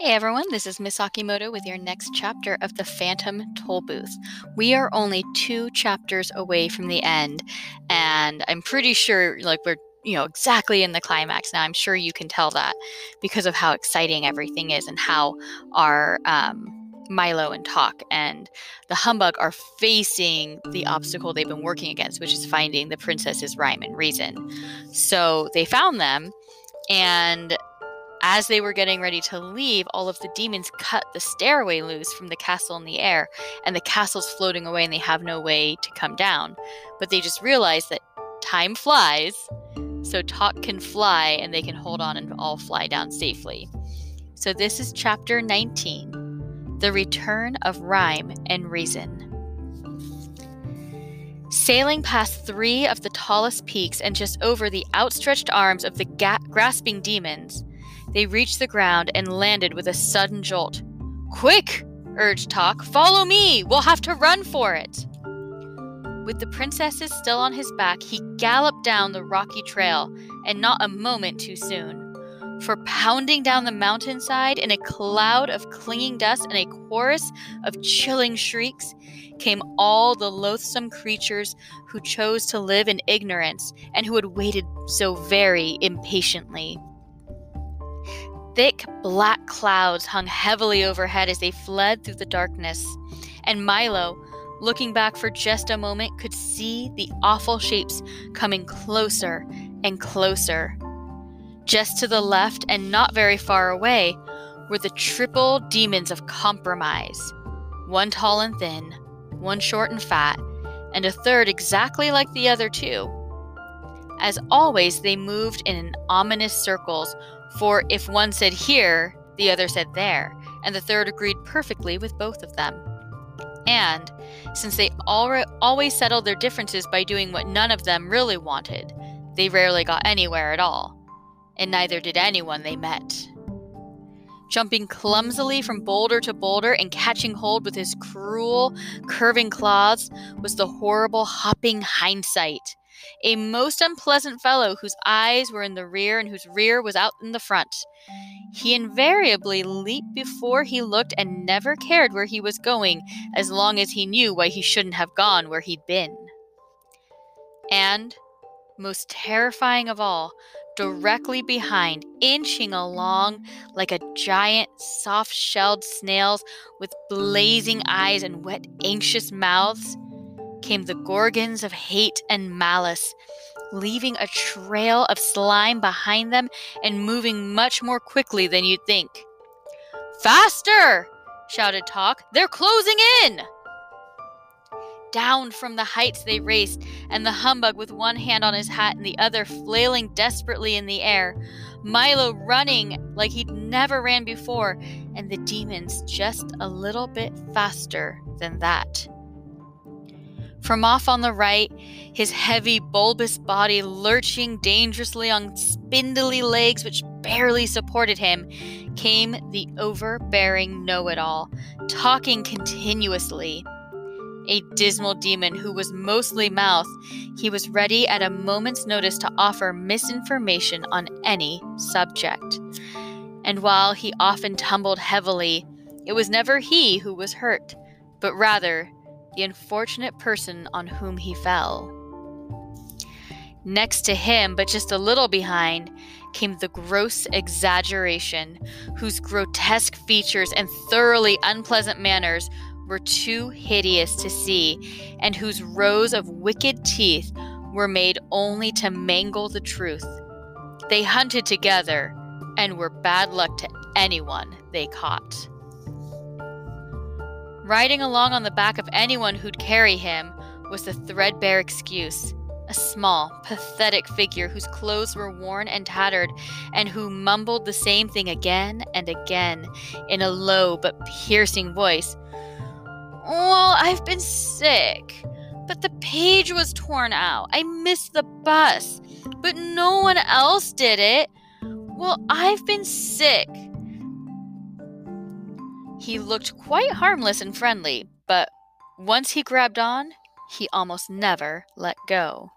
Hey everyone, this is Miss Akimoto with your next chapter of The Phantom Tollbooth. We are only two chapters away from the end, and I'm pretty sure like we're you know exactly in the climax now. I'm sure you can tell that because of how exciting everything is and how our um, Milo and Tock and the Humbug are facing the obstacle they've been working against, which is finding the princess's rhyme and reason. So they found them, and as they were getting ready to leave, all of the demons cut the stairway loose from the castle in the air, and the castle's floating away and they have no way to come down. But they just realize that time flies, so Tock can fly and they can hold on and all fly down safely. So this is chapter 19 The Return of Rhyme and Reason. Sailing past three of the tallest peaks and just over the outstretched arms of the ga- grasping demons, they reached the ground and landed with a sudden jolt. Quick! urged Tock. Follow me! We'll have to run for it! With the princesses still on his back, he galloped down the rocky trail, and not a moment too soon. For pounding down the mountainside in a cloud of clinging dust and a chorus of chilling shrieks came all the loathsome creatures who chose to live in ignorance and who had waited so very impatiently. Thick black clouds hung heavily overhead as they fled through the darkness, and Milo, looking back for just a moment, could see the awful shapes coming closer and closer. Just to the left and not very far away were the triple demons of compromise one tall and thin, one short and fat, and a third exactly like the other two. As always, they moved in ominous circles for if one said here, the other said there, and the third agreed perfectly with both of them. And, since they al- always settled their differences by doing what none of them really wanted, they rarely got anywhere at all. And neither did anyone they met. Jumping clumsily from boulder to boulder and catching hold with his cruel, curving claws was the horrible hopping hindsight a most unpleasant fellow whose eyes were in the rear and whose rear was out in the front. He invariably leaped before he looked and never cared where he was going as long as he knew why he shouldn't have gone where he'd been. And, most terrifying of all, directly behind, inching along like a giant soft shelled snails with blazing eyes and wet, anxious mouths, came the gorgons of hate and malice, leaving a trail of slime behind them and moving much more quickly than you'd think. Faster! shouted Tock. They're closing in! Down from the heights they raced, and the humbug with one hand on his hat and the other flailing desperately in the air, Milo running like he'd never ran before, and the demons just a little bit faster than that. From off on the right, his heavy, bulbous body lurching dangerously on spindly legs which barely supported him, came the overbearing know it all, talking continuously. A dismal demon who was mostly mouth, he was ready at a moment's notice to offer misinformation on any subject. And while he often tumbled heavily, it was never he who was hurt, but rather the unfortunate person on whom he fell. Next to him, but just a little behind, came the gross exaggeration, whose grotesque features and thoroughly unpleasant manners were too hideous to see, and whose rows of wicked teeth were made only to mangle the truth. They hunted together and were bad luck to anyone they caught. Riding along on the back of anyone who'd carry him was the threadbare excuse. A small, pathetic figure whose clothes were worn and tattered, and who mumbled the same thing again and again in a low but piercing voice. Well, I've been sick, but the page was torn out. I missed the bus, but no one else did it. Well, I've been sick, he looked quite harmless and friendly, but once he grabbed on, he almost never let go.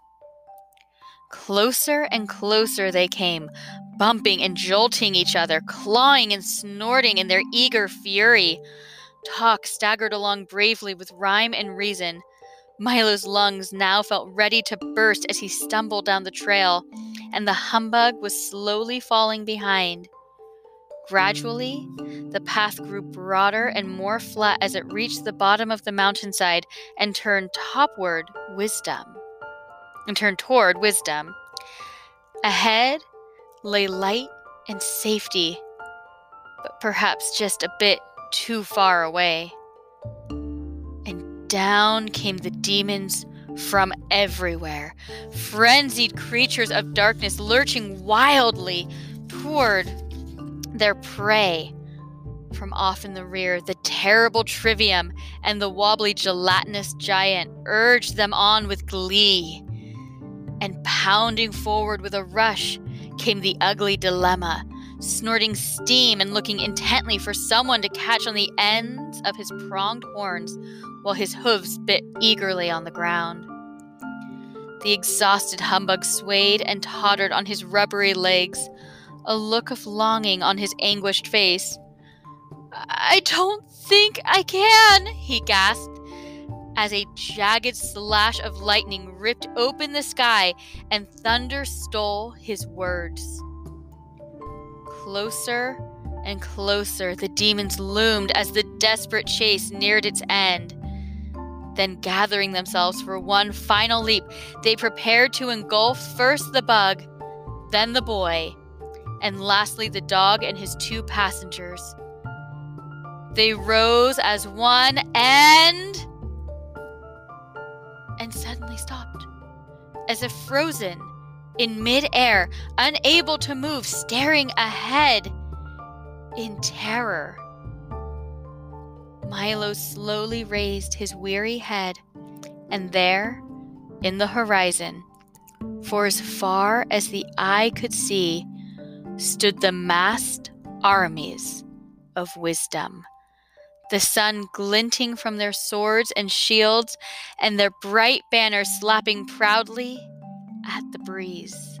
Closer and closer they came, bumping and jolting each other, clawing and snorting in their eager fury. Tock staggered along bravely with rhyme and reason. Milo's lungs now felt ready to burst as he stumbled down the trail, and the humbug was slowly falling behind. Gradually, the path grew broader and more flat as it reached the bottom of the mountainside and turned topward wisdom. And turned toward wisdom. Ahead lay light and safety, but perhaps just a bit too far away. And down came the demons from everywhere, frenzied creatures of darkness lurching wildly toward their prey. From off in the rear, the terrible Trivium and the wobbly gelatinous giant urged them on with glee. And pounding forward with a rush came the ugly dilemma, snorting steam and looking intently for someone to catch on the ends of his pronged horns while his hooves bit eagerly on the ground. The exhausted humbug swayed and tottered on his rubbery legs, a look of longing on his anguished face. I don't think I can, he gasped, as a jagged slash of lightning ripped open the sky and thunder stole his words. Closer and closer the demons loomed as the desperate chase neared its end. Then, gathering themselves for one final leap, they prepared to engulf first the bug, then the boy, and lastly the dog and his two passengers. They rose as one and. and suddenly stopped, as if frozen in midair, unable to move, staring ahead in terror. Milo slowly raised his weary head, and there, in the horizon, for as far as the eye could see, stood the massed armies of wisdom, the sun glinting from their swords and shields, and their bright banners slapping proudly at the breeze.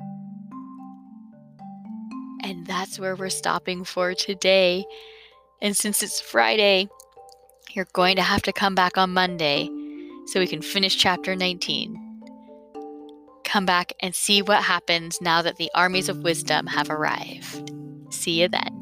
And that's where we're stopping for today. And since it's Friday, you're going to have to come back on Monday so we can finish chapter 19 come back and see what happens now that the armies of wisdom have arrived. See you then.